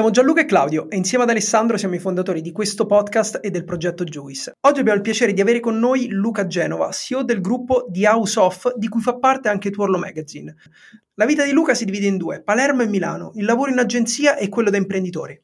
Siamo Gianluca e Claudio e insieme ad Alessandro siamo i fondatori di questo podcast e del progetto Juice. Oggi abbiamo il piacere di avere con noi Luca Genova, CEO del gruppo The House of, di cui fa parte anche Tuorlo Magazine. La vita di Luca si divide in due, Palermo e Milano, il lavoro in agenzia e quello da imprenditore.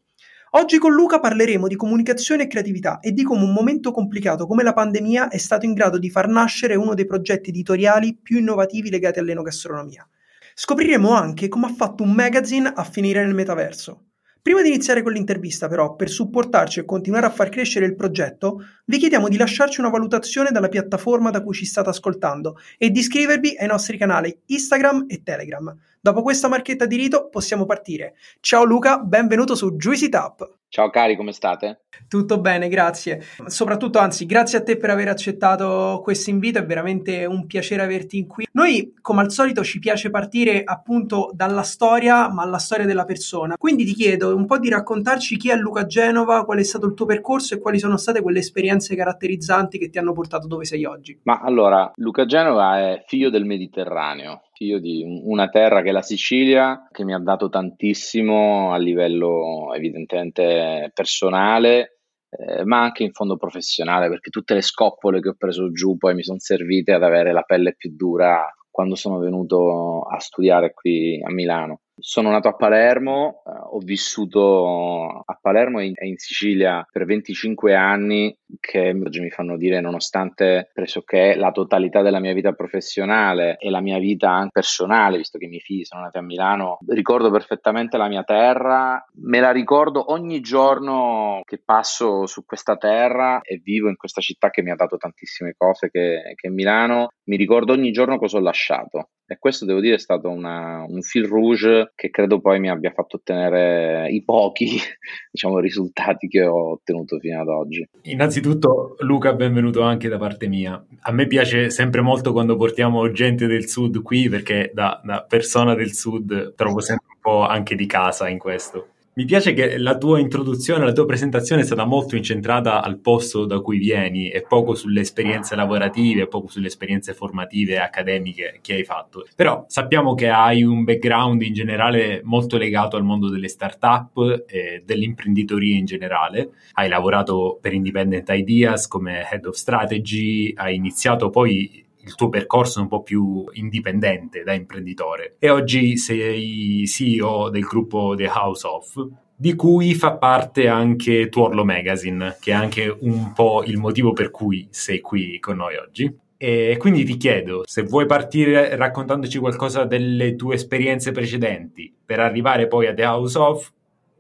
Oggi con Luca parleremo di comunicazione e creatività e di come un momento complicato come la pandemia è stato in grado di far nascere uno dei progetti editoriali più innovativi legati all'enogastronomia. Scopriremo anche come ha fatto un magazine a finire nel metaverso. Prima di iniziare con l'intervista, però, per supportarci e continuare a far crescere il progetto, vi chiediamo di lasciarci una valutazione dalla piattaforma da cui ci state ascoltando e di iscrivervi ai nostri canali Instagram e Telegram. Dopo questa marchetta di rito possiamo partire. Ciao Luca, benvenuto su Juicy Tap. Ciao cari, come state? Tutto bene, grazie. Soprattutto, anzi, grazie a te per aver accettato questo invito, è veramente un piacere averti qui. Noi, come al solito, ci piace partire appunto dalla storia, ma alla storia della persona. Quindi ti chiedo un po' di raccontarci chi è Luca Genova, qual è stato il tuo percorso e quali sono state quelle esperienze caratterizzanti che ti hanno portato dove sei oggi. Ma allora, Luca Genova è figlio del Mediterraneo, figlio di una terra che è la Sicilia, che mi ha dato tantissimo a livello evidentemente personale, eh, ma anche in fondo professionale, perché tutte le scoppole che ho preso giù poi mi sono servite ad avere la pelle più dura quando sono venuto a studiare qui a Milano. Sono nato a Palermo, eh, ho vissuto a Palermo e in, Sicilia per 25 anni che oggi mi fanno dire nonostante pressoché la totalità della mia vita professionale e la mia vita anche personale, visto che i miei figli sono nati a Milano, ricordo perfettamente la mia terra, me la ricordo ogni giorno che passo su questa terra e vivo in questa città che mi ha dato tantissime cose che, che è Milano, mi ricordo ogni giorno cosa ho lasciato e questo devo dire è stato una, un fil rouge che credo poi mi abbia fatto ottenere i pochi diciamo, risultati che ho ottenuto fino ad oggi. Innanzitutto Luca, benvenuto anche da parte mia. A me piace sempre molto quando portiamo gente del sud qui perché da, da persona del sud trovo sempre un po' anche di casa in questo. Mi piace che la tua introduzione, la tua presentazione è stata molto incentrata al posto da cui vieni e poco sulle esperienze lavorative, poco sulle esperienze formative e accademiche che hai fatto. Però sappiamo che hai un background in generale molto legato al mondo delle start-up e dell'imprenditoria in generale. Hai lavorato per Independent Ideas come Head of Strategy, hai iniziato poi il tuo percorso un po' più indipendente da imprenditore e oggi sei CEO del gruppo The House of di cui fa parte anche Tuorlo Magazine, che è anche un po' il motivo per cui sei qui con noi oggi. E quindi ti chiedo se vuoi partire raccontandoci qualcosa delle tue esperienze precedenti per arrivare poi a The House of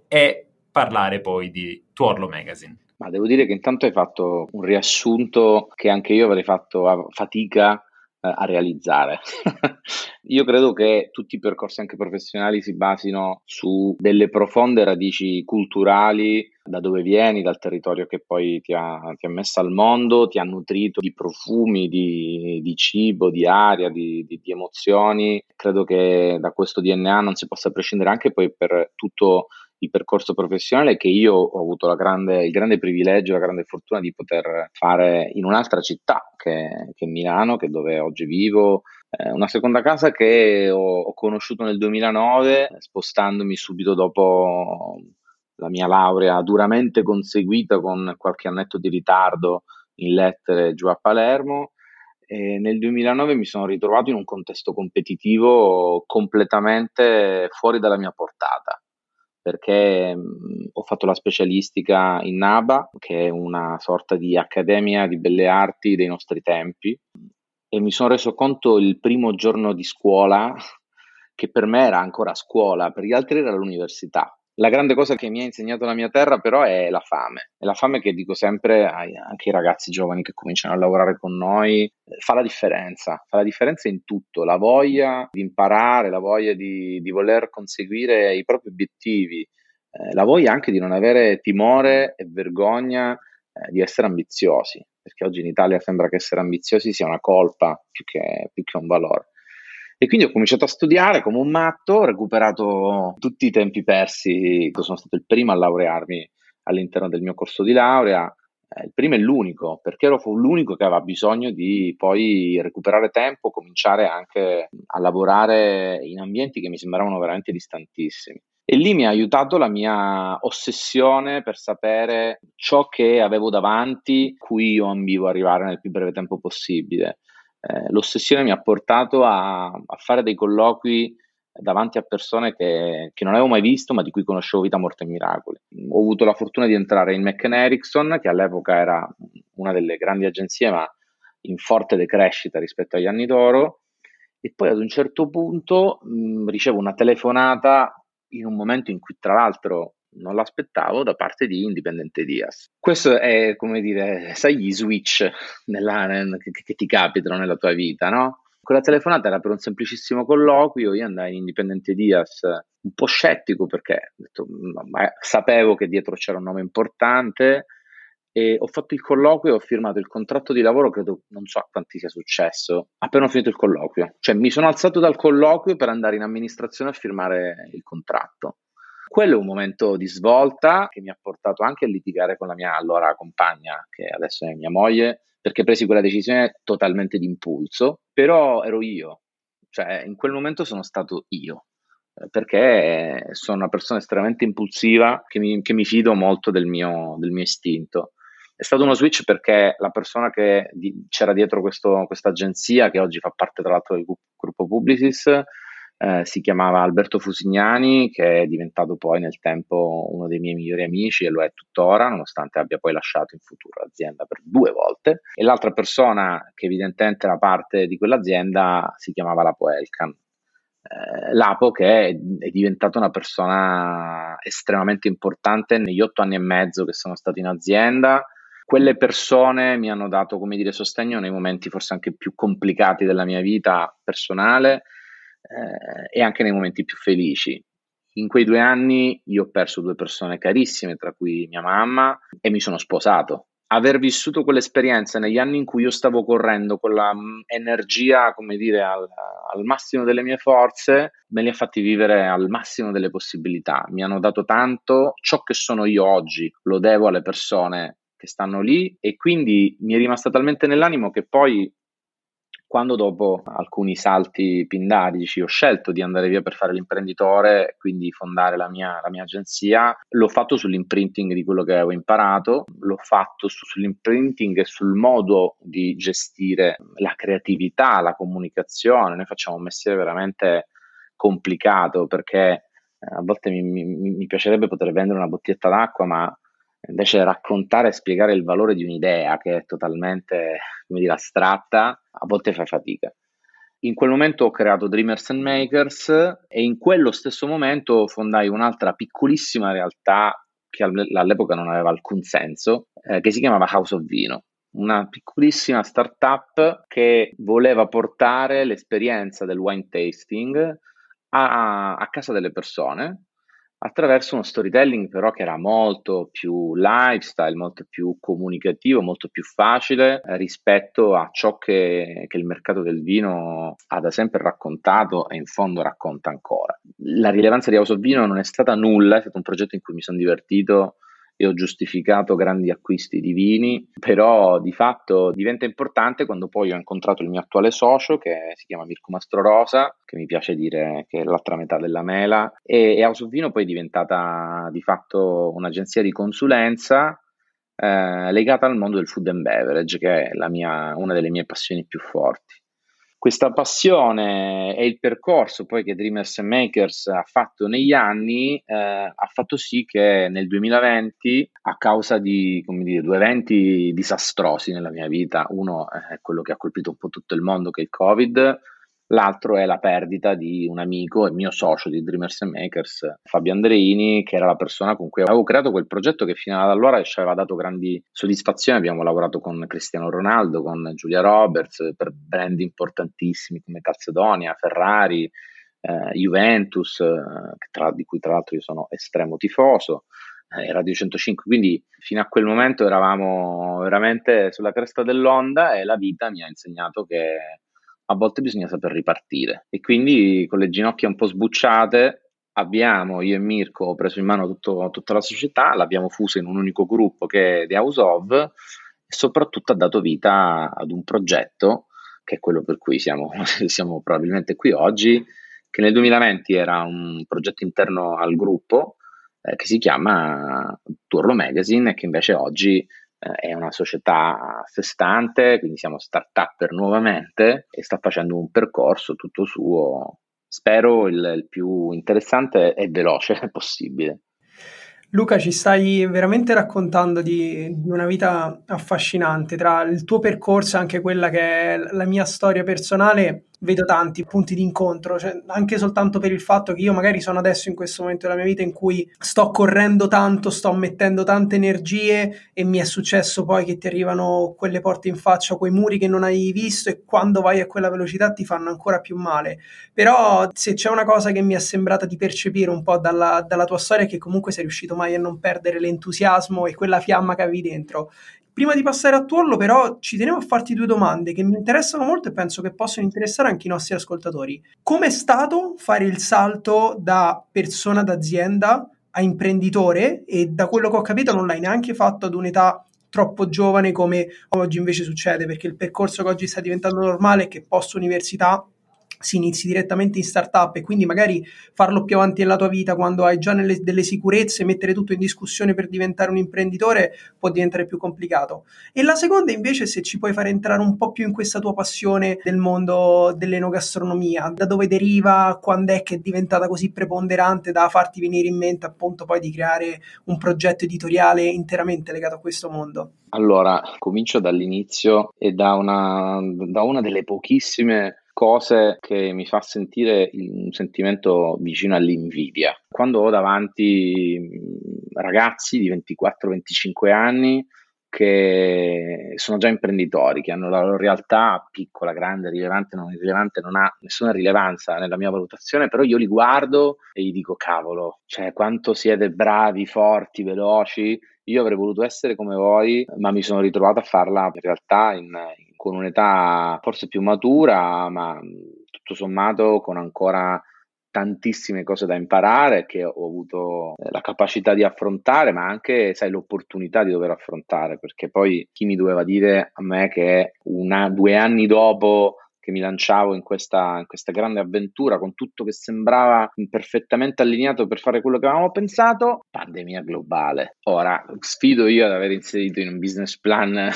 e parlare poi di Tuorlo Magazine. Ma devo dire che intanto hai fatto un riassunto che anche io avrei fatto a fatica eh, a realizzare. io credo che tutti i percorsi anche professionali si basino su delle profonde radici culturali, da dove vieni, dal territorio che poi ti ha, ti ha messo al mondo, ti ha nutrito di profumi, di, di cibo, di aria, di, di, di emozioni. Credo che da questo DNA non si possa prescindere anche poi per tutto il percorso professionale che io ho avuto grande, il grande privilegio, la grande fortuna di poter fare in un'altra città che, che Milano, che dove oggi vivo, eh, una seconda casa che ho, ho, conosciuto nel 2009, spostandomi subito dopo la mia laurea duramente conseguita con qualche annetto di ritardo in lettere giù a Palermo. E nel 2009 mi sono ritrovato in un contesto competitivo completamente fuori dalla mia portata perché mh, ho fatto la specialistica in NABA, che è una sorta di accademia di belle arti dei nostri tempi, e mi sono reso conto il primo giorno di scuola che per me era ancora scuola, per gli altri era l'università. La grande cosa che mi ha insegnato la mia terra però è la fame. È la fame che dico sempre ai, anche ai ragazzi giovani che cominciano a lavorare con noi, fa la differenza, fa la differenza in tutto, la voglia di imparare, la voglia di, di voler conseguire i propri obiettivi, eh, la voglia anche di non avere timore e vergogna eh, di essere ambiziosi perché oggi in Italia sembra che essere ambiziosi sia una colpa più che, più che un valore. E quindi ho cominciato a studiare come un matto, ho recuperato tutti i tempi persi, sono stato il primo a laurearmi all'interno del mio corso di laurea, eh, il primo e l'unico, perché ero l'unico che aveva bisogno di poi recuperare tempo, cominciare anche a lavorare in ambienti che mi sembravano veramente distantissimi. E lì mi ha aiutato la mia ossessione per sapere ciò che avevo davanti, cui io ambivo arrivare nel più breve tempo possibile. Eh, l'ossessione mi ha portato a, a, fare dei colloqui davanti a persone che, che, non avevo mai visto, ma di cui conoscevo vita, morte e miracoli. Ho avuto la fortuna di entrare in McCann che all'epoca era una delle grandi agenzie, ma in forte decrescita rispetto agli anni d'oro. E poi ad un certo punto mh, ricevo una telefonata in un momento in cui tra l'altro non l'aspettavo da parte di Indipendente Diaz. Questo è come dire, sai gli switch nella, nel, che, che, ti capitano nella tua vita, no? Quella telefonata era per un semplicissimo colloquio, io andai in Indipendente Diaz un po' scettico perché detto, ma, sapevo che dietro c'era un nome importante e ho fatto il colloquio e ho firmato il contratto di lavoro, credo non so a quanti sia successo, appena ho finito il colloquio. Cioè mi sono alzato dal colloquio per andare in amministrazione a firmare il contratto. Quello è un momento di svolta che mi ha portato anche a litigare con la mia allora compagna, che adesso è mia moglie, perché presi quella decisione totalmente d'impulso, però ero io, cioè in quel momento sono stato io eh, perché sono una persona estremamente impulsiva che mi, che mi fido molto del mio, del mio, istinto. È stato uno switch perché la persona che di, c'era dietro questa agenzia, che oggi fa parte tra l'altro del gruppo Publicis, eh, si chiamava Alberto Fusignani, che è diventato poi nel tempo uno dei miei migliori amici e lo è tuttora, nonostante abbia poi lasciato in futuro l'azienda per due volte. E l'altra persona che evidentemente era parte di quell'azienda si chiamava Lapo Elkan. Eh, Lapo che è, è diventato una persona estremamente importante negli otto anni e mezzo che sono stato in azienda, quelle persone mi hanno dato, come dire, sostegno nei momenti forse anche più complicati della mia vita personale eh, e anche nei momenti più felici. In quei due anni io ho perso due persone carissime, tra cui mia mamma, e mi sono sposato. Aver vissuto quell'esperienza negli anni in cui io stavo correndo con l'energia, come dire, al, al massimo delle mie forze, me li ha fatti vivere al massimo delle possibilità. Mi hanno dato tanto, ciò che sono io oggi lo devo alle persone che stanno lì e quindi mi è rimasta talmente nell'animo che poi quando dopo alcuni salti pindarici ho scelto di andare via per fare l'imprenditore, quindi fondare la mia, la mia agenzia, l'ho fatto sull'imprinting di quello che avevo imparato, l'ho fatto su, sull'imprinting e sul modo di gestire la creatività, la comunicazione. Noi facciamo un mestiere veramente complicato perché eh, a volte mi, mi, mi piacerebbe poter vendere una bottiglietta d'acqua, ma Invece raccontare e spiegare il valore di un'idea che è totalmente, come dire, astratta, a volte fa fatica. In quel momento ho creato Dreamers and Makers e in quello stesso momento fondai un'altra piccolissima realtà che all'epoca non aveva alcun senso, eh, che si chiamava House of Vino, una piccolissima startup che voleva portare l'esperienza del wine tasting a, a casa delle persone attraverso uno storytelling però che era molto più lifestyle, molto più comunicativo, molto più facile eh, rispetto a ciò che, che, il mercato del vino ha da sempre raccontato e in fondo racconta ancora. La rilevanza di House of Vino non è stata nulla, è stato un progetto in cui mi sono divertito e ho giustificato grandi acquisti di vini, però di fatto diventa importante quando poi ho incontrato il mio attuale socio che si chiama Mirko Mastrorosa, che mi piace dire che è l'altra metà della mela, e, e House of Vino poi è diventata di fatto un'agenzia di consulenza eh, legata al mondo del food and beverage, che è mia, una delle mie passioni più forti questa passione e il percorso poi che Dreamers and Makers ha fatto negli anni eh, ha fatto sì che nel 2020, a causa di dire, due eventi disastrosi nella mia vita, uno è quello che ha colpito un po' tutto il mondo, che è il Covid, L'altro è la perdita di un amico e mio socio di Dreamers and Makers, Fabio Andreini, che era la persona con cui avevo creato quel progetto che fino ad allora ci aveva dato grandi soddisfazioni. Abbiamo lavorato con Cristiano Ronaldo, con Giulia Roberts, per brand importantissimi come Calzedonia, Ferrari, eh, Juventus, eh, tra, di cui tra l'altro io sono estremo tifoso. eh, Radio 105, quindi fino a quel momento eravamo veramente sulla cresta dell'onda e la vita mi ha insegnato che a volte bisogna saper ripartire. E quindi con le ginocchia un po' sbucciate abbiamo, io e Mirko, preso in mano tutto, tutta la società, l'abbiamo fusa in un unico gruppo che è The House of e soprattutto ha dato vita ad un progetto che è quello per cui siamo, siamo probabilmente qui oggi, che nel 2020 era un progetto interno al gruppo eh, che si chiama Turlo Magazine e che invece oggi è una società a sé stante, quindi siamo start-upper nuovamente e sta facendo un percorso tutto suo, spero il, il più interessante e veloce possibile. Luca, ci stai veramente raccontando di, di, una vita affascinante tra il tuo percorso e anche quella che è la mia storia personale vedo tanti punti di incontro, cioè, anche soltanto per il fatto che io magari sono adesso in questo momento della mia vita in cui sto correndo tanto, sto mettendo tante energie e mi è successo poi che ti arrivano quelle porte in faccia, quei muri che non hai visto e quando vai a quella velocità ti fanno ancora più male. Però se c'è una cosa che mi è sembrata di percepire un po' dalla, dalla tua storia è che comunque sei riuscito mai a non perdere l'entusiasmo e quella fiamma che avevi dentro Prima di passare a Tuollo, però, ci tenevo a farti due domande che mi interessano molto e penso che possano interessare anche i nostri ascoltatori. Come è stato fare il salto da persona d'azienda a imprenditore e da quello che ho capito non l'hai neanche fatto ad un'età troppo giovane come oggi invece succede, perché il percorso che oggi sta diventando normale è che post università si inizi direttamente in startup e quindi magari farlo più avanti nella tua vita quando hai già nelle, delle sicurezze, mettere tutto in discussione per diventare un imprenditore può diventare più complicato. E la seconda invece se ci puoi fare entrare un po' più in questa tua passione del mondo dell'enogastronomia, da dove deriva, quando è che è diventata così preponderante da farti venire in mente appunto poi di creare un progetto editoriale interamente legato a questo mondo. Allora, comincio dall'inizio e da una, da una delle pochissime cose che mi fa sentire un sentimento vicino all'invidia. Quando ho davanti ragazzi di 24-25 anni che sono già imprenditori, che hanno la loro realtà piccola, grande, rilevante, non irrilevante, non ha nessuna rilevanza nella mia valutazione, però io li guardo e gli dico cavolo, cioè quanto siete bravi, forti, veloci. Io avrei voluto essere come voi, ma mi sono ritrovato a farla in realtà in, con un'età forse più matura, ma tutto sommato con ancora tantissime cose da imparare che ho avuto eh, la capacità di affrontare, ma anche sai, l'opportunità di dover affrontare, perché poi chi mi doveva dire a me che una, due anni dopo che mi lanciavo in questa, in questa, grande avventura con tutto che sembrava perfettamente allineato per fare quello che avevamo pensato, pandemia globale. Ora sfido io ad aver inserito in un business plan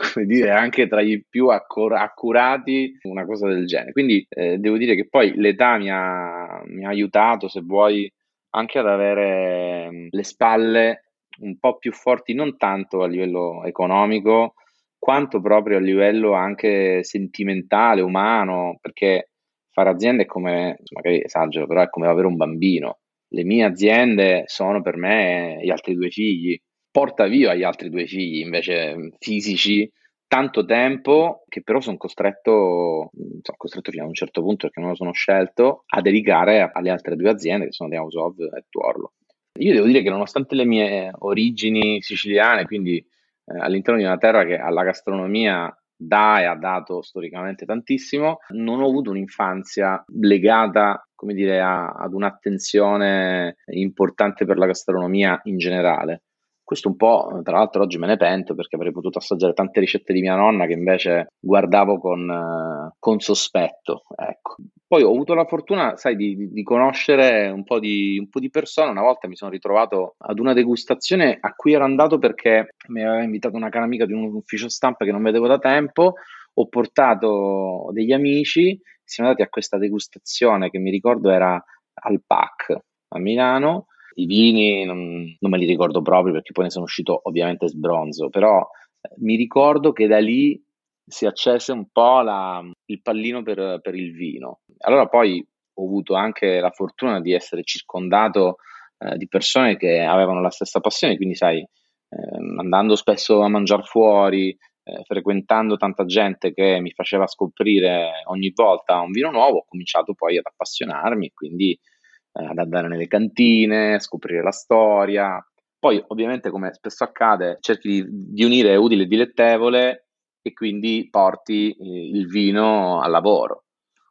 come dire, anche tra i più accur- accurati, una cosa del genere. Quindi eh, devo dire che poi l'età mi ha, mi ha aiutato, se vuoi, anche ad avere mm, le spalle un po' più forti, non tanto a livello economico, quanto proprio a livello anche sentimentale, umano, perché fare azienda è come, magari esagero, però è come avere un bambino. Le mie aziende sono per me gli altri due figli, porta via gli altri due figli invece fisici tanto tempo che però sono costretto, sono costretto fino a un certo punto perché non lo sono scelto, a dedicare alle altre due aziende che sono The House of e Tuorlo. Io devo dire che nonostante le mie origini siciliane, quindi eh, all'interno di una terra che alla gastronomia dà e ha dato storicamente tantissimo, non ho avuto un'infanzia legata, come dire, a, ad un'attenzione importante per la gastronomia in generale. Questo un po', tra l'altro oggi me ne pento perché avrei potuto assaggiare tante ricette di mia nonna che invece guardavo con, eh, con sospetto. Ecco. Poi ho avuto la fortuna, sai, di, di conoscere un po' di, un po' di, persone. Una volta mi sono ritrovato ad una degustazione a cui ero andato perché mi aveva invitato una cara amica di un ufficio stampa che non vedevo da tempo. Ho portato degli amici, siamo andati a questa degustazione che mi ricordo era al PAC a Milano i vini non, non, me li ricordo proprio perché poi ne sono uscito ovviamente sbronzo, però eh, mi ricordo che da lì si accese un po' la, il pallino per, per, il vino. Allora poi ho avuto anche la fortuna di essere circondato eh, di persone che avevano la stessa passione, quindi sai, eh, andando spesso a mangiare fuori, eh, frequentando tanta gente che mi faceva scoprire ogni volta un vino nuovo, ho cominciato poi ad appassionarmi quindi eh, ad andare nelle cantine, scoprire la storia. Poi ovviamente come spesso accade cerchi di, di unire utile e dilettevole e quindi porti eh, il vino al lavoro.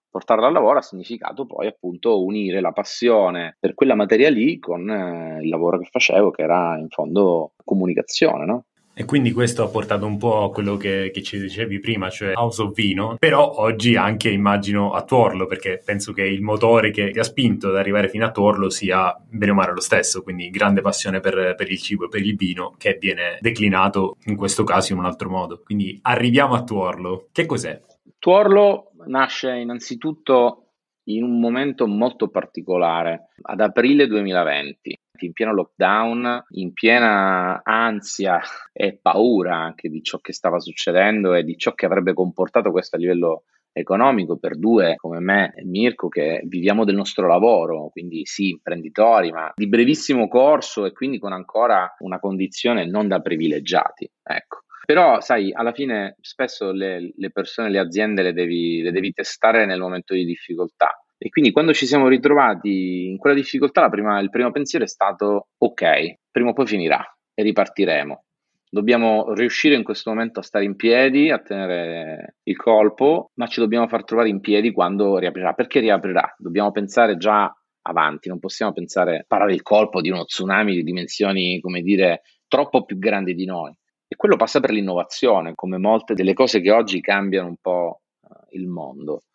Portarlo al lavoro ha significato poi appunto unire la passione per quella materia lì con eh, il lavoro che facevo che era in fondo comunicazione, no? E quindi questo ha portato un po' a quello che, che, ci dicevi prima, cioè House of Vino, però oggi anche immagino a Tuorlo, perché penso che il motore che ti ha spinto ad arrivare fino a Tuorlo sia bene o male lo stesso, quindi grande passione per, per il cibo e per il vino che viene declinato in questo caso in un altro modo. Quindi arriviamo a Tuorlo. Che cos'è? Tuorlo nasce innanzitutto in un momento molto particolare, ad aprile 2020 in pieno lockdown, in piena ansia e paura anche di ciò che stava succedendo e di ciò che avrebbe comportato questo a livello economico per due come me e Mirko che viviamo del nostro lavoro, quindi sì, imprenditori, ma di brevissimo corso e quindi con ancora una condizione non da privilegiati. Ecco. Però, sai, alla fine spesso le, le persone, le aziende le devi, le devi testare nel momento di difficoltà e quindi quando ci siamo ritrovati in quella difficoltà, prima, il primo pensiero è stato ok, prima o poi finirà e ripartiremo. Dobbiamo riuscire in questo momento a stare in piedi, a tenere il colpo, ma ci dobbiamo far trovare in piedi quando riaprirà. Perché riaprirà? Dobbiamo pensare già avanti, non possiamo pensare parare il colpo di uno tsunami di dimensioni, come dire, troppo più grandi di noi. E quello passa per l'innovazione, come molte delle cose che oggi cambiano un po' eh, il mondo.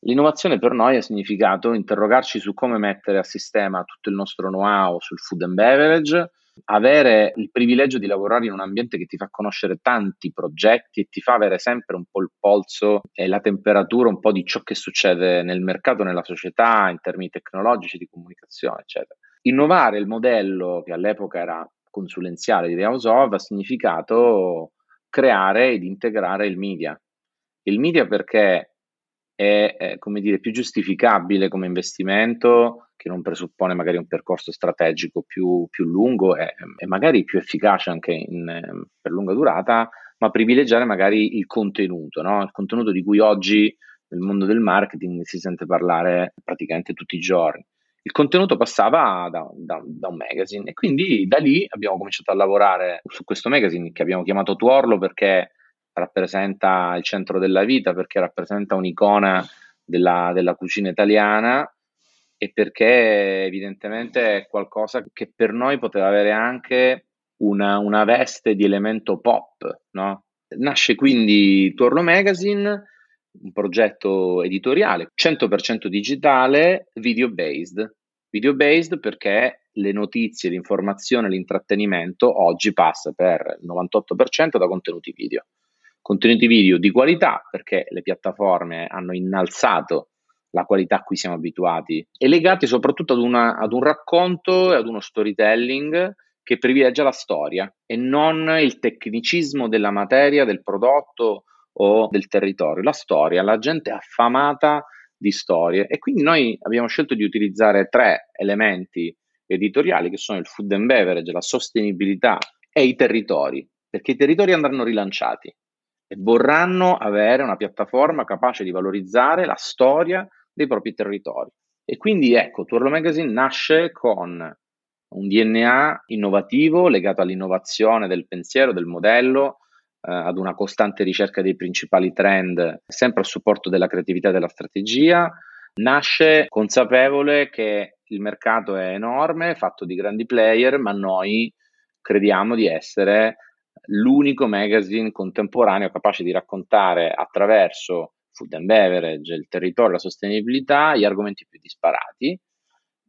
L'innovazione per noi ha significato interrogarci su come mettere a sistema tutto il nostro know-how sul food and beverage, avere il privilegio di lavorare in un ambiente che ti fa conoscere tanti progetti e ti fa avere sempre un po' il polso e la temperatura un po' di ciò che succede nel mercato, nella società, in termini tecnologici, di comunicazione, eccetera. Innovare il modello che all'epoca era consulenziale di of ha significato creare ed integrare il media. Il media perché è, è come dire, più giustificabile come investimento, che non presuppone magari un percorso strategico più, più lungo e, e, magari più efficace anche in, per lunga durata, ma privilegiare magari il contenuto, no? il contenuto di cui oggi nel mondo del marketing si sente parlare praticamente tutti i giorni. Il contenuto passava da, da, da, un magazine e quindi da lì abbiamo cominciato a lavorare su questo magazine che abbiamo chiamato Tuorlo perché rappresenta il centro della vita perché rappresenta un'icona della, della cucina italiana e perché evidentemente è qualcosa che per noi poteva avere anche una, una veste di elemento pop. No? Nasce quindi Torlo Magazine, un progetto editoriale 100% digitale, video based. Video based perché le notizie, l'informazione, l'intrattenimento oggi passa per il 98% da contenuti video contenuti video di qualità perché le piattaforme hanno innalzato la qualità a cui siamo abituati e legati soprattutto ad, una, ad un racconto e ad uno storytelling che privilegia la storia e non il tecnicismo della materia, del prodotto o del territorio. La storia, la gente è affamata di storie e quindi noi abbiamo scelto di utilizzare tre elementi editoriali che sono il food and beverage, la sostenibilità e i territori, perché i territori andranno rilanciati e vorranno avere una piattaforma capace di valorizzare la storia dei propri territori. E quindi ecco, Turlo Magazine nasce con un DNA innovativo legato all'innovazione del pensiero, del modello, ad una costante ricerca dei principali trend, sempre a supporto della creatività e della strategia. Nasce consapevole che il mercato è enorme, fatto di grandi player, ma noi crediamo di essere l'unico magazine contemporaneo capace di raccontare attraverso food and beverage, il territorio, la sostenibilità, gli argomenti più disparati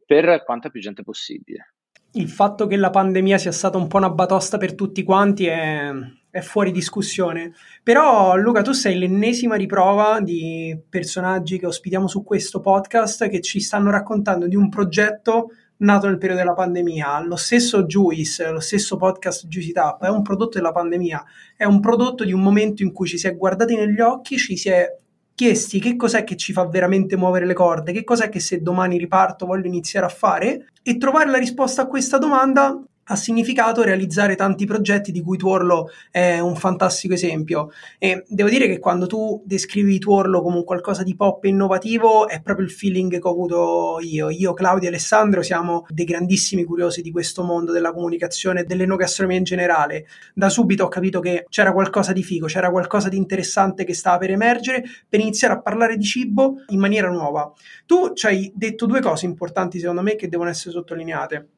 per quanta più gente possibile. Il fatto che la pandemia sia stata un po' una batosta per tutti quanti è, è fuori discussione. Però, Luca, tu sei l'ennesima riprova di personaggi che ospitiamo su questo podcast che ci stanno raccontando di un progetto nato nel periodo della pandemia. Lo stesso Juice, lo stesso podcast Juicy Tap è un prodotto della pandemia, è un prodotto di un momento in cui ci si è guardati negli occhi, ci si è chiesti che cos'è che ci fa veramente muovere le corde, che cos'è che se domani riparto voglio iniziare a fare e trovare la risposta a questa domanda ha significato realizzare tanti progetti di cui Tuorlo è un fantastico esempio e devo dire che quando tu descrivi Tuorlo come un qualcosa di pop innovativo è proprio il feeling che ho avuto io. Io, Claudio e Alessandro siamo dei grandissimi curiosi di questo mondo della comunicazione e dell'enogastronomia in generale. Da subito ho capito che c'era qualcosa di figo, c'era qualcosa di interessante che stava per emergere per iniziare a parlare di cibo in maniera nuova. Tu ci hai detto due cose importanti secondo me che devono essere sottolineate.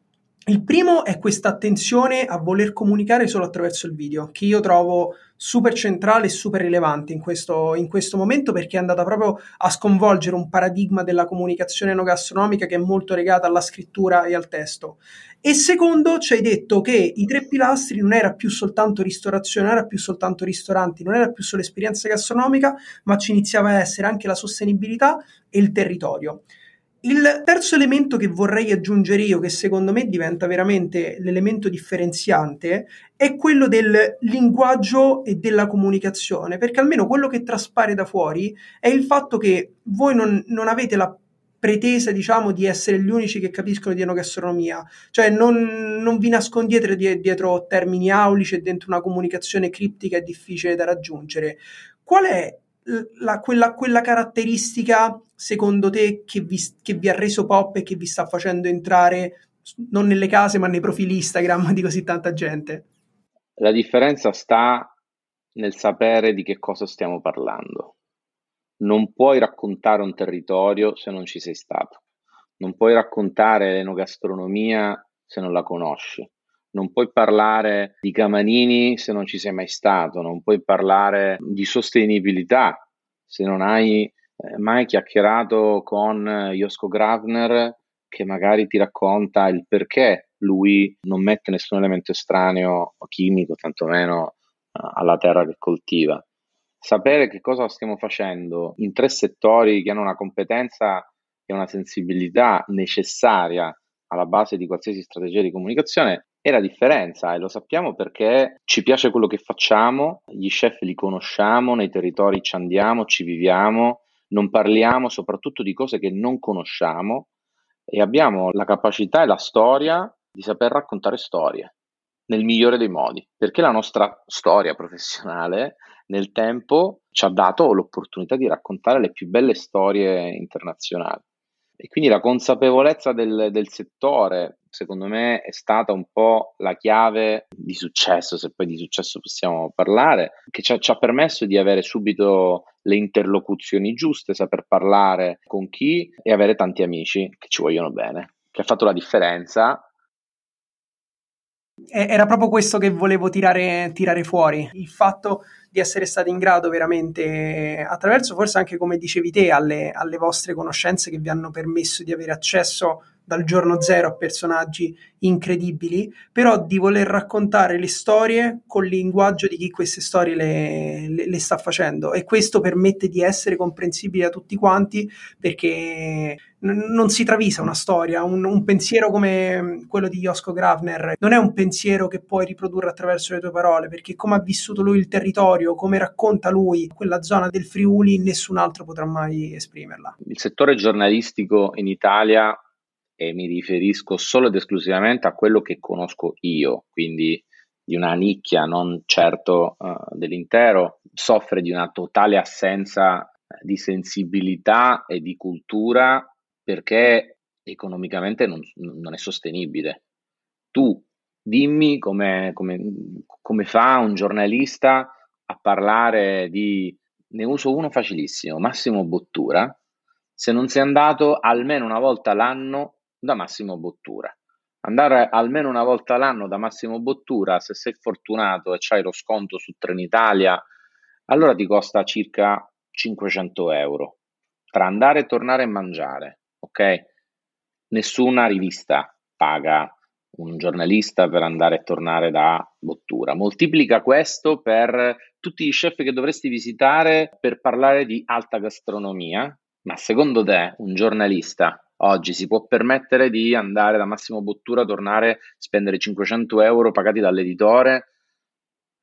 Il primo è questa attenzione a voler comunicare solo attraverso il video, che io trovo super centrale e super rilevante in questo, in questo momento perché è andata proprio a sconvolgere un paradigma della comunicazione enogastronomica che è molto legata alla scrittura e al testo. E secondo, ci hai detto che i tre pilastri non era più soltanto ristorazione, non era più soltanto ristoranti, non era più solo esperienza gastronomica, ma ci iniziava a essere anche la sostenibilità e il territorio. Il terzo elemento che vorrei aggiungere io, che secondo me diventa veramente l'elemento differenziante, è quello del linguaggio e della comunicazione, perché almeno quello che traspare da fuori è il fatto che voi non, non avete la pretesa, diciamo, di essere gli unici che capiscono di enogastronomia, cioè non, non vi nascondete dietro termini aulici e dentro una comunicazione criptica e difficile da raggiungere. Qual è la, quella, quella, caratteristica, secondo te, che vi, che vi, ha reso pop e che vi sta facendo entrare non nelle case, ma nei profili Instagram di così tanta gente? La differenza sta nel sapere di che cosa stiamo parlando. Non puoi raccontare un territorio se non ci sei stato. Non puoi raccontare l'enogastronomia se non la conosci non puoi parlare di Gamanini se non ci sei mai stato, non puoi parlare di sostenibilità se non hai eh, mai chiacchierato con Josko Gravner che magari ti racconta il perché lui non mette nessun elemento estraneo o chimico, tantomeno eh, alla terra che coltiva. Sapere che cosa stiamo facendo in tre settori che hanno una competenza e una sensibilità necessaria alla base di qualsiasi strategia di comunicazione è la differenza e lo sappiamo perché ci piace quello che facciamo, gli chef li conosciamo, nei territori ci andiamo, ci viviamo, non parliamo soprattutto di cose che non conosciamo e abbiamo la capacità e la storia di saper raccontare storie nel migliore dei modi, perché la nostra storia professionale nel tempo ci ha dato l'opportunità di raccontare le più belle storie internazionali. E quindi la consapevolezza del, del, settore, secondo me, è stata un po' la chiave di successo, se poi di successo possiamo parlare, che ci ha, ci ha permesso di avere subito le interlocuzioni giuste, saper parlare con chi e avere tanti amici che ci vogliono bene, che ha fatto la differenza. Era proprio questo che volevo tirare, tirare, fuori, il fatto di essere stati in grado veramente, attraverso forse anche come dicevi te, alle, alle vostre conoscenze che vi hanno permesso di avere accesso dal giorno zero a personaggi incredibili, però di voler raccontare le storie col linguaggio di chi queste storie le, le, le, sta facendo e questo permette di essere comprensibili da tutti quanti perché n- non si travisa una storia, un, un, pensiero come quello di Josko Gravner non è un pensiero che puoi riprodurre attraverso le tue parole perché come ha vissuto lui il territorio, come racconta lui quella zona del Friuli, nessun altro potrà mai esprimerla. Il settore giornalistico in Italia e mi riferisco solo ed esclusivamente a quello che conosco io, quindi di una nicchia, non certo uh, dell'intero, soffre di una totale assenza di sensibilità e di cultura perché economicamente non, non è sostenibile. Tu dimmi come, come, come fa un giornalista a parlare di, ne uso uno facilissimo, Massimo Bottura, se non sei andato almeno una volta l'anno da Massimo Bottura. Andare almeno una volta l'anno da Massimo Bottura, se sei fortunato e c'hai lo sconto su Trenitalia, allora ti costa circa 500 euro tra andare e tornare a mangiare, ok? Nessuna rivista paga un giornalista per andare e tornare da Bottura. Moltiplica questo per tutti gli chef che dovresti visitare per parlare di alta gastronomia, ma secondo te un giornalista oggi si può permettere di andare da Massimo Bottura, tornare, spendere 500 euro pagati dall'editore?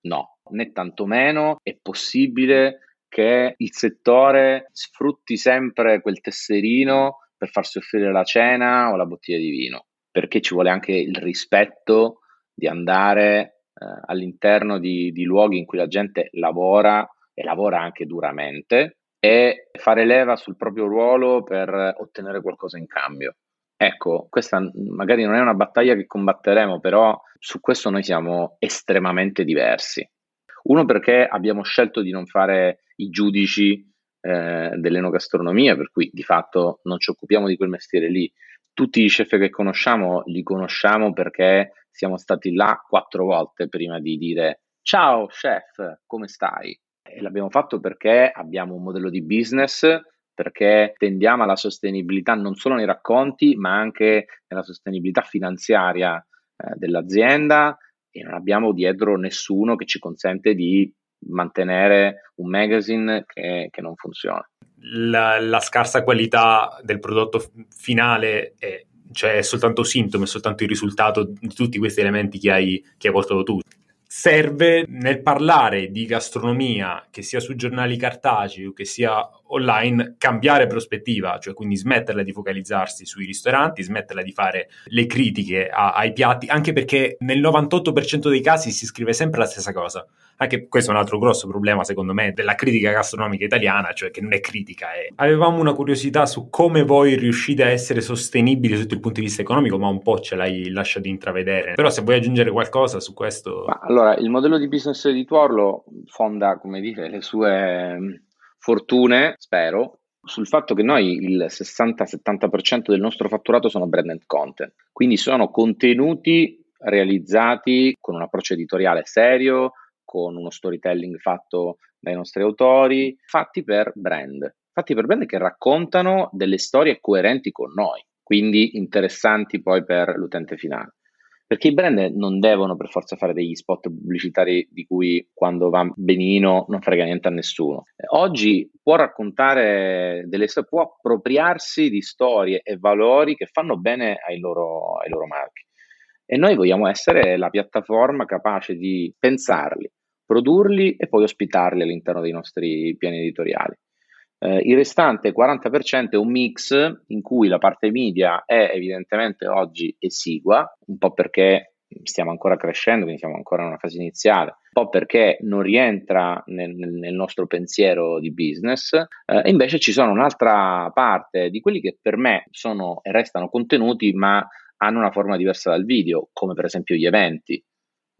No, né tantomeno è possibile che il settore sfrutti sempre quel tesserino per farsi offrire la cena o la bottiglia di vino, perché ci vuole anche il rispetto di andare eh, all'interno di, di luoghi in cui la gente lavora e lavora anche duramente e fare leva sul proprio ruolo per ottenere qualcosa in cambio. Ecco, questa magari non è una battaglia che combatteremo, però su questo noi siamo estremamente diversi. Uno perché abbiamo scelto di non fare i giudici eh, dell'enogastronomia, per cui di fatto non ci occupiamo di quel mestiere lì. Tutti i chef che conosciamo li conosciamo perché siamo stati là quattro volte prima di dire ciao chef, come stai? E l'abbiamo fatto perché abbiamo un modello di business, perché tendiamo alla sostenibilità non solo nei racconti, ma anche nella sostenibilità finanziaria eh, dell'azienda e non abbiamo dietro nessuno che ci consente di mantenere un magazine che, che non funziona. La, la, scarsa qualità del prodotto finale è, cioè è soltanto sintomo, è soltanto il risultato di tutti questi elementi che hai, che hai portato tu serve nel parlare di gastronomia, che sia sui giornali cartacei o che sia online, cambiare prospettiva, cioè quindi smetterla di focalizzarsi sui ristoranti, smetterla di fare le critiche a, ai piatti, anche perché nel 98% dei casi si scrive sempre la stessa cosa. Anche questo è un altro grosso problema, secondo me, della critica gastronomica italiana, cioè che non è critica. È... Avevamo una curiosità su come voi riuscite a essere sostenibili sotto il punto di vista economico, ma un po' ce l'hai lasciato intravedere. Però se vuoi aggiungere qualcosa su questo... Ma allora, il modello di business di Tuorlo fonda, come dire, le sue mm, fortune, spero, sul fatto che noi il 60-70% del nostro fatturato sono branded content, quindi sono contenuti realizzati con un approccio editoriale serio, con uno storytelling fatto dai nostri autori, fatti per brand, fatti per brand che raccontano delle storie coerenti con noi, quindi interessanti poi per l'utente finale. Perché i brand non devono per forza fare degli spot pubblicitari di cui quando va benino non frega niente a nessuno. Oggi può raccontare delle storie, può appropriarsi di storie e valori che fanno bene ai loro, ai loro marchi. E noi vogliamo essere la piattaforma capace di pensarli, produrli e poi ospitarli all'interno dei nostri piani editoriali. Eh, il restante 40% è un mix in cui la parte media è evidentemente oggi esigua, un po' perché stiamo ancora crescendo, quindi siamo ancora in una fase iniziale, un po' perché non rientra nel, nel nostro pensiero di business, eh, invece ci sono un'altra parte di quelli che per me sono e restano contenuti, ma hanno una forma diversa dal video, come per esempio gli eventi.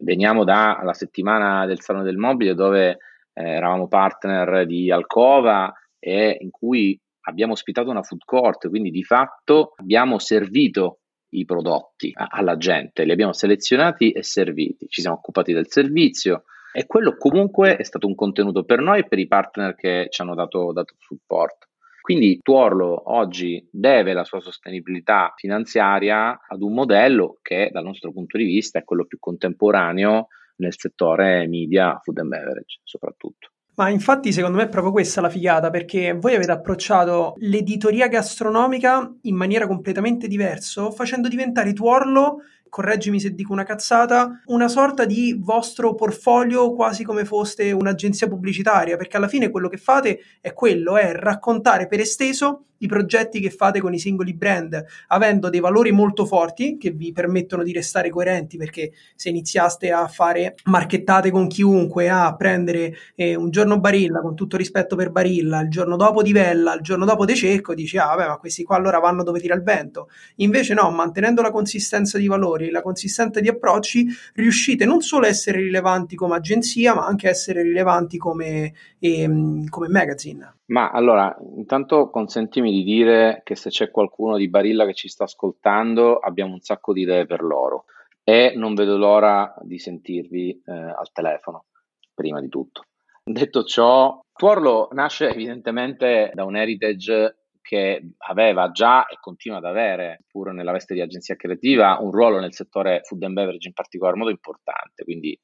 Veniamo dalla settimana del Salone del Mobile dove eh, eravamo partner di Alcova e in cui abbiamo ospitato una food court, quindi di fatto abbiamo servito i prodotti alla gente, li abbiamo selezionati e serviti, ci siamo occupati del servizio e quello comunque è stato un contenuto per noi e per i partner che ci hanno dato, dato supporto. Quindi Tuorlo oggi deve la sua sostenibilità finanziaria ad un modello che dal nostro punto di vista è quello più contemporaneo nel settore media, food and beverage soprattutto. Ma infatti secondo me è proprio questa la figata, perché voi avete approcciato l'editoria gastronomica in maniera completamente diversa, facendo diventare Tuorlo correggimi se dico una cazzata, una sorta di vostro portfolio quasi come foste un'agenzia pubblicitaria, perché alla fine quello che fate è quello, è raccontare per esteso i progetti che fate con i singoli brand, avendo dei valori molto forti che vi permettono di restare coerenti, perché se iniziaste a fare marchettate con chiunque, a prendere eh, un giorno Barilla, con tutto rispetto per Barilla, il giorno dopo di Vella, il giorno dopo De Cecco, dici, ah vabbè, ma questi qua allora vanno dove tira il vento. Invece no, mantenendo la consistenza di valori, la consistenza di approcci, riuscite non solo a essere rilevanti come agenzia, ma anche a essere rilevanti come, ehm, come magazine. Ma allora, intanto consentimi di dire che se c'è qualcuno di Barilla che ci sta ascoltando, abbiamo un sacco di idee per loro e non vedo l'ora di sentirvi eh, al telefono, prima di tutto. Detto ciò, Tuorlo nasce evidentemente da un heritage che aveva già e continua ad avere, pur nella veste di agenzia creativa, un ruolo nel settore food and beverage in particolar modo importante. Quindi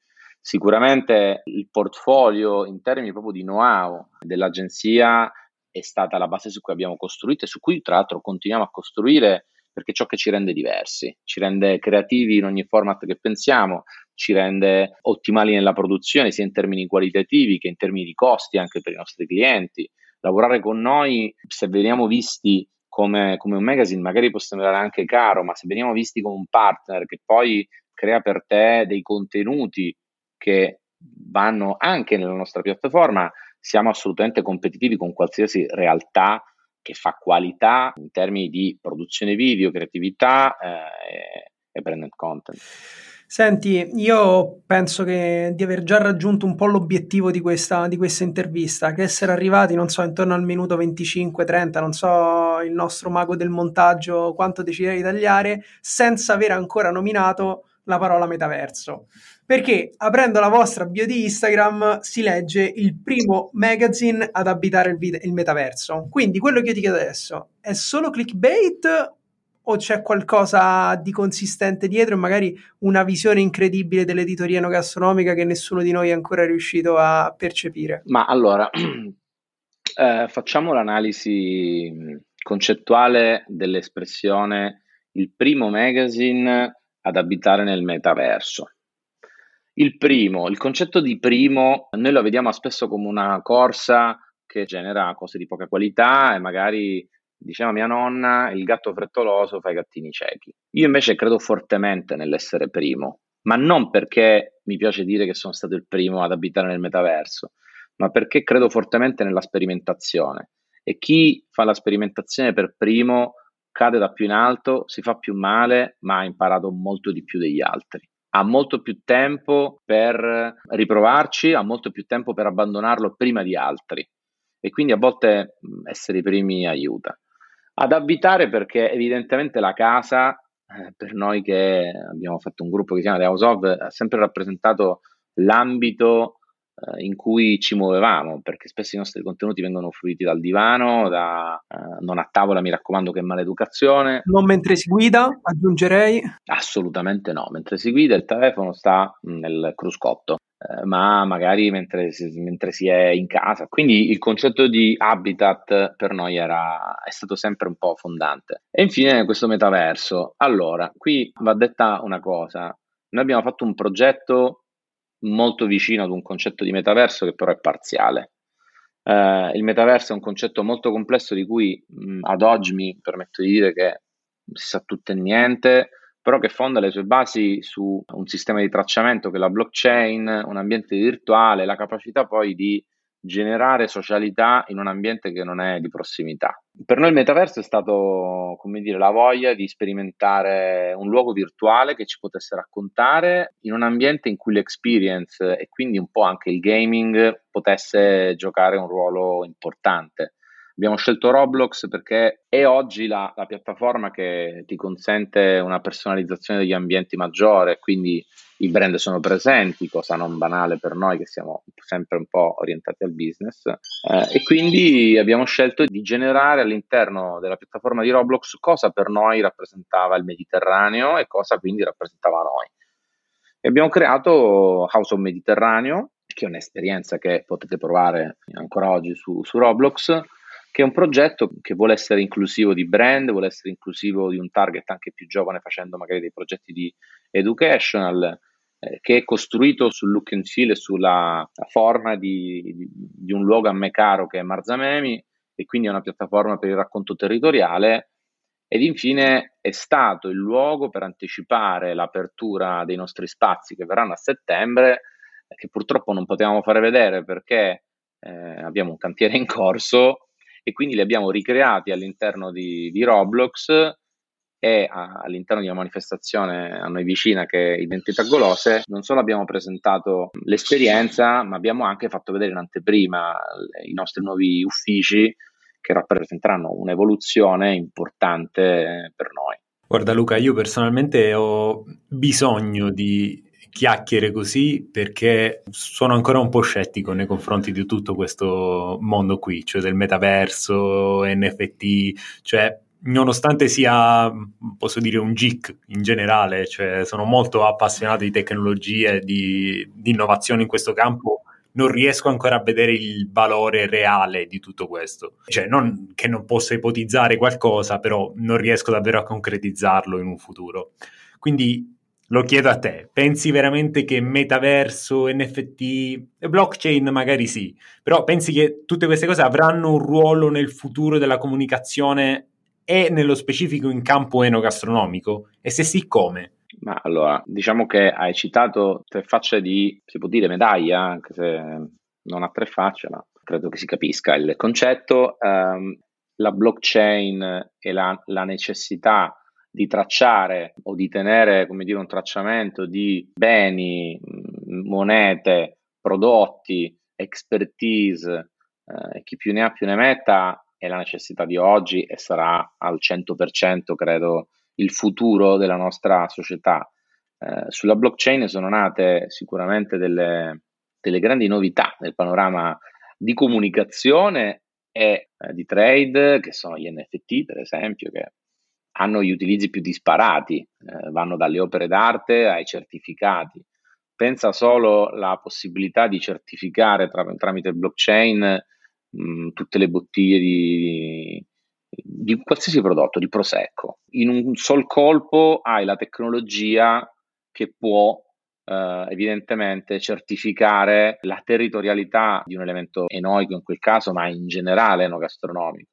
Sicuramente il portfolio in termini proprio di know-how dell'agenzia è stata la base su cui abbiamo costruito e su cui tra l'altro continuiamo a costruire perché ciò che ci rende diversi, ci rende creativi in ogni format che pensiamo, ci rende ottimali nella produzione sia in termini qualitativi che in termini di costi anche per i nostri clienti. Lavorare con noi, se veniamo visti come, come, un magazine magari può sembrare anche caro, ma se veniamo visti come un partner che poi crea per te dei contenuti che vanno anche nella nostra piattaforma, siamo assolutamente competitivi con qualsiasi realtà che fa qualità in termini di produzione video, creatività eh, e branded content. Senti, io penso che di aver già raggiunto un po' l'obiettivo di questa, di questa intervista, che essere arrivati, non so, intorno al minuto 25-30, non so il nostro mago del montaggio quanto decide di tagliare, senza aver ancora nominato la parola metaverso. Perché aprendo la vostra bio di Instagram si legge il primo magazine ad abitare il, vid- il metaverso. Quindi quello che io ti chiedo adesso è solo clickbait o c'è qualcosa di consistente dietro e magari una visione incredibile dell'editoria enogastronomica che nessuno di noi è ancora riuscito a percepire? Ma allora, eh, facciamo l'analisi concettuale dell'espressione il primo magazine ad abitare nel metaverso. Il primo, il concetto di primo, noi lo vediamo spesso come una corsa che genera cose di poca qualità e magari diceva mia nonna, il gatto frettoloso fa i gattini ciechi. Io invece credo fortemente nell'essere primo, ma non perché mi piace dire che sono stato il primo ad abitare nel metaverso, ma perché credo fortemente nella sperimentazione. E chi fa la sperimentazione per primo cade da più in alto, si fa più male, ma ha imparato molto di più degli altri. Ha molto più tempo per riprovarci, ha molto più tempo per abbandonarlo prima di altri. E quindi a volte essere i primi aiuta. Ad abitare perché evidentemente la casa, eh, per noi che abbiamo fatto un gruppo che si chiama The House of, ha sempre rappresentato l'ambito eh, in cui ci muovevamo, perché spesso i nostri contenuti vengono fruiti dal divano, da, eh, non a tavola, mi raccomando, che è maleducazione. Non mentre si guida, aggiungerei? Assolutamente no, mentre si guida il telefono sta nel cruscotto. Eh, ma magari mentre mentre si, è in casa. Quindi il concetto di habitat per noi era, è stato sempre un po' fondante. E infine questo metaverso. Allora, qui va detta una cosa. Noi abbiamo fatto un progetto molto vicino ad un concetto di metaverso che però è parziale. Uh, il metaverso è un concetto molto complesso di cui mh, ad oggi mi permetto di dire che si sa tutto e niente, però che fonda le sue basi su un sistema di tracciamento che è la blockchain, un ambiente virtuale, la capacità poi di generare socialità in un ambiente che non è di prossimità. Per noi il metaverso è stato, come dire, la voglia di sperimentare un luogo virtuale che ci potesse raccontare in un ambiente in cui l'experience e quindi un po' anche il gaming potesse giocare un ruolo importante. Abbiamo scelto Roblox perché è oggi la, la, piattaforma che ti consente una personalizzazione degli ambienti maggiore, quindi i brand sono presenti, cosa non banale per noi che siamo sempre un po' orientati al business. Eh, e quindi abbiamo scelto di generare all'interno della piattaforma di Roblox cosa per noi rappresentava il Mediterraneo e cosa quindi rappresentava noi. E abbiamo creato House of Mediterraneo, che è un'esperienza che potete provare ancora oggi su, su Roblox che è un progetto che vuole essere inclusivo di brand, vuole essere inclusivo di un target anche più giovane facendo magari dei progetti di educational, eh, che è costruito sul look and feel e sulla forma di, di, di un luogo a me caro che è Marzamemi e quindi è una piattaforma per il racconto territoriale. Ed infine è stato il luogo per anticipare l'apertura dei nostri spazi che verranno a settembre, che purtroppo non potevamo fare vedere perché eh, abbiamo un cantiere in corso e quindi li abbiamo ricreati all'interno di, di Roblox e a, all'interno di una manifestazione a noi vicina che è Identità Golose, non solo abbiamo presentato l'esperienza, ma abbiamo anche fatto vedere in anteprima i nostri nuovi uffici che rappresenteranno un'evoluzione importante per noi. Guarda Luca, io personalmente ho bisogno di chiacchiere così perché sono ancora un po' scettico nei confronti di tutto questo mondo qui, cioè del metaverso, NFT, cioè nonostante sia, posso dire, un geek in generale, cioè sono molto appassionato di tecnologie, di, di innovazione in questo campo, non riesco ancora a vedere il valore reale di tutto questo. Cioè, non che non possa ipotizzare qualcosa, però non riesco davvero a concretizzarlo in un futuro. Quindi lo chiedo a te, pensi veramente che metaverso, NFT e blockchain magari sì, però pensi che tutte queste cose avranno un ruolo nel futuro della comunicazione e nello specifico in campo enogastronomico? E se sì, come? Ma allora, diciamo che hai citato tre facce di, si può dire medaglia, anche se non ha tre facce, ma credo che si capisca il concetto. Um, la blockchain e la, la, necessità di tracciare o di tenere, come dire, un tracciamento di beni, monete, prodotti, expertise, eh, chi più ne ha più ne metta, è la necessità di oggi e sarà al 100%, credo, il futuro della nostra società. Eh, sulla blockchain sono nate sicuramente delle, delle, grandi novità nel panorama di comunicazione e eh, di trade, che sono gli NFT, per esempio, che hanno gli utilizzi più disparati, eh, vanno dalle opere d'arte ai certificati. Pensa solo alla possibilità di certificare tra, tramite blockchain mh, tutte le bottiglie di, di qualsiasi prodotto, di prosecco. In un sol colpo hai la tecnologia che può eh, evidentemente certificare la territorialità di un elemento enoico in quel caso, ma in generale enogastronomico.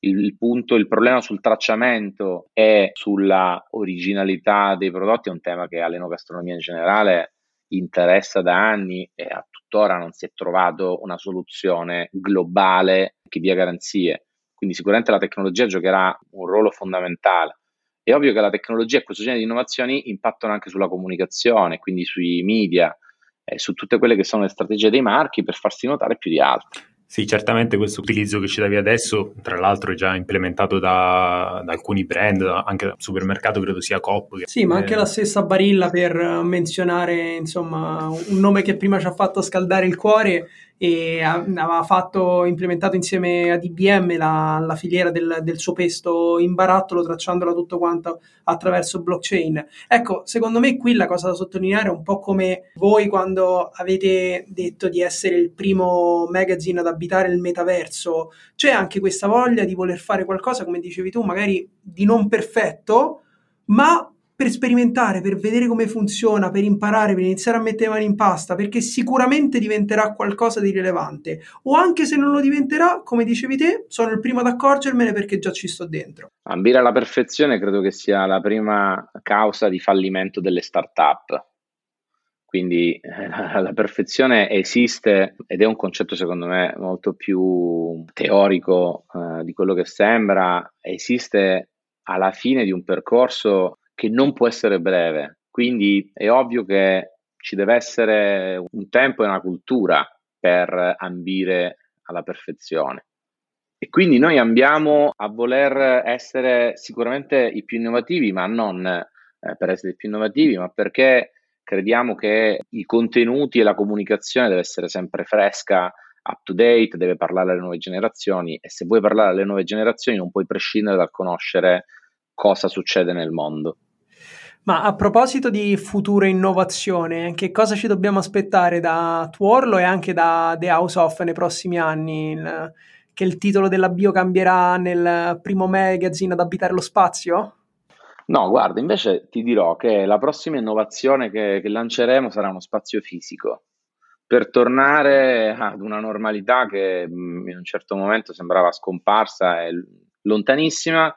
Il, il punto, il problema sul tracciamento e sulla originalità dei prodotti è un tema che all'enogastronomia in generale interessa da anni e a tuttora non si è trovato una soluzione globale che dia garanzie. Quindi sicuramente la tecnologia giocherà un ruolo fondamentale. È ovvio che la tecnologia e questo genere di innovazioni impattano anche sulla comunicazione, quindi sui media e su tutte quelle che sono le strategie dei marchi per farsi notare più di altri. Sì, certamente questo utilizzo che ci davi adesso, tra l'altro, è già implementato da, da alcuni brand, anche dal supermercato credo sia Coop. Sì, ma anche la stessa Barilla per menzionare insomma un nome che prima ci ha fatto scaldare il cuore e aveva fatto, implementato insieme a DBM la, la filiera del, del, suo pesto in barattolo, tracciandola tutto quanto attraverso blockchain. Ecco, secondo me qui la cosa da sottolineare è un po' come voi quando avete detto di essere il primo magazine ad abitare il metaverso, c'è anche questa voglia di voler fare qualcosa, come dicevi tu, magari di non perfetto, ma per sperimentare, per vedere come funziona, per imparare, per iniziare a mettere mani in pasta, perché sicuramente diventerà qualcosa di rilevante. O anche se non lo diventerà, come dicevi te, sono il primo ad accorgermene perché già ci sto dentro. Ambire alla perfezione credo che sia la prima causa di fallimento delle start-up. Quindi eh, la perfezione esiste ed è un concetto secondo me molto più teorico eh, di quello che sembra, esiste alla fine di un percorso che non può essere breve. Quindi è ovvio che ci deve essere un tempo e una cultura per ambire alla perfezione. E quindi noi ambiamo a voler essere sicuramente i più innovativi, ma non eh, per essere i più innovativi, ma perché crediamo che i contenuti e la comunicazione deve essere sempre fresca, up to date, deve parlare alle nuove generazioni e se vuoi parlare alle nuove generazioni non puoi prescindere dal conoscere cosa succede nel mondo. Ma a proposito di futura innovazione, che cosa ci dobbiamo aspettare da Tuorlo e anche da The House of nei prossimi anni? Il, che il titolo della bio cambierà nel primo magazine ad abitare lo spazio? No, guarda, invece ti dirò che la prossima innovazione che, che lanceremo sarà uno spazio fisico per tornare ad una normalità che mm, in un certo momento sembrava scomparsa e lontanissima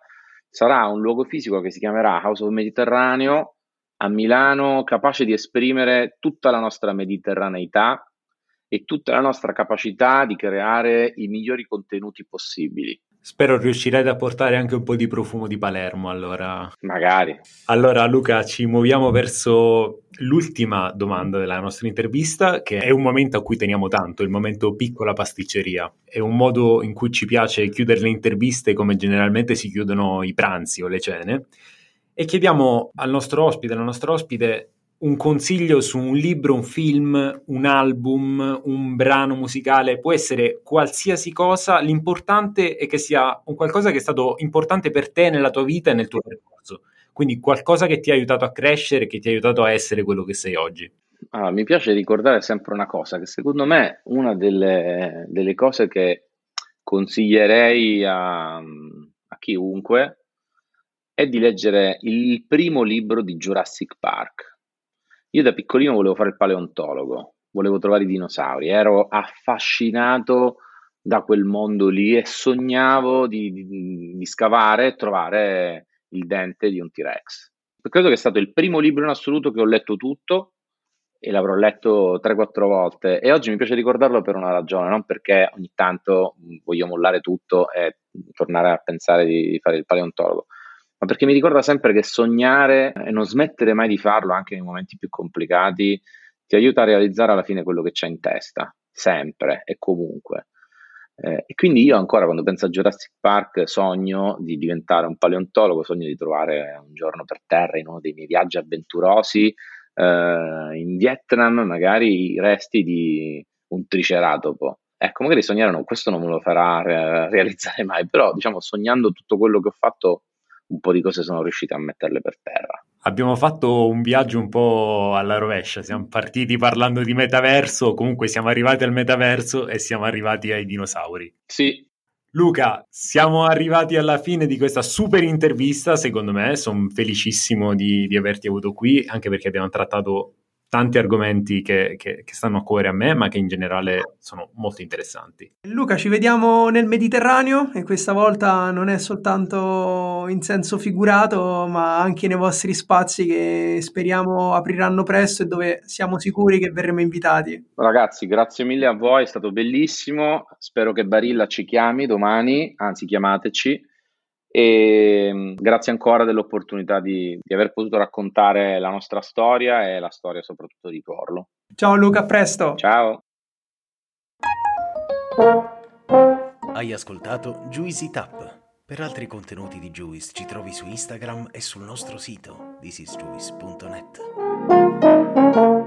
sarà un luogo fisico che si chiamerà House of Mediterraneo a Milano, capace di esprimere tutta la nostra mediterraneità e tutta la nostra capacità di creare i migliori contenuti possibili. Spero riuscirai a portare anche un po' di profumo di Palermo, allora. Magari. Allora, Luca, ci muoviamo verso l'ultima domanda della nostra intervista, che è un momento a cui teniamo tanto, il momento piccola pasticceria. È un modo in cui ci piace chiudere le interviste come generalmente si chiudono i pranzi o le cene. E chiediamo al nostro ospite, alla nostra ospite, un consiglio su un libro, un film, un album, un brano musicale, può essere qualsiasi cosa, l'importante è che sia un qualcosa che è stato importante per te nella tua vita e nel tuo percorso. Quindi qualcosa che ti ha aiutato a crescere, che ti ha aiutato a essere quello che sei oggi. Allora, mi piace ricordare sempre una cosa, che secondo me una delle, delle cose che consiglierei a, a chiunque è di leggere il primo libro di Jurassic Park io da piccolino volevo fare il paleontologo, volevo trovare i dinosauri, ero affascinato da quel mondo lì e sognavo di, di, di scavare e trovare il dente di un T-Rex. Credo che è stato il primo libro in assoluto che ho letto tutto e l'avrò letto 3-4 volte e oggi mi piace ricordarlo per una ragione, non perché ogni tanto voglio mollare tutto e tornare a pensare di fare il paleontologo, ma perché mi ricorda sempre che sognare e non smettere mai di farlo anche nei momenti più complicati ti aiuta a realizzare alla fine quello che c'è in testa, sempre e comunque. Eh, e quindi io ancora quando penso a Jurassic Park sogno di diventare un paleontologo, sogno di trovare un giorno per terra in uno dei miei viaggi avventurosi eh, in Vietnam magari i resti di un triceratopo. Ecco, magari sognare no, questo non me lo farà re- realizzare mai, però diciamo sognando tutto quello che ho fatto un po' di cose sono riuscito a metterle per terra. Abbiamo fatto un viaggio un po' alla rovescia, siamo partiti parlando di metaverso, comunque siamo arrivati al metaverso e siamo arrivati ai dinosauri. Sì. Luca, siamo arrivati alla fine di questa super intervista, secondo me, sono felicissimo di, di averti avuto qui, anche perché abbiamo trattato tanti argomenti che, che, che, stanno a cuore a me, ma che in generale sono molto interessanti. Luca, ci vediamo nel Mediterraneo e questa volta non è soltanto in senso figurato, ma anche nei vostri spazi che speriamo apriranno presto e dove siamo sicuri che verremo invitati. Ragazzi, grazie mille a voi, è stato bellissimo. Spero che Barilla ci chiami domani, anzi chiamateci e mm, grazie ancora dell'opportunità di, di, aver potuto raccontare la nostra storia e la storia soprattutto di Porlo. Ciao Luca, a presto. Ciao. Hai ascoltato Juicy Tap. Per altri contenuti di Juice ci trovi su Instagram e sul nostro sito thisisjuice.net.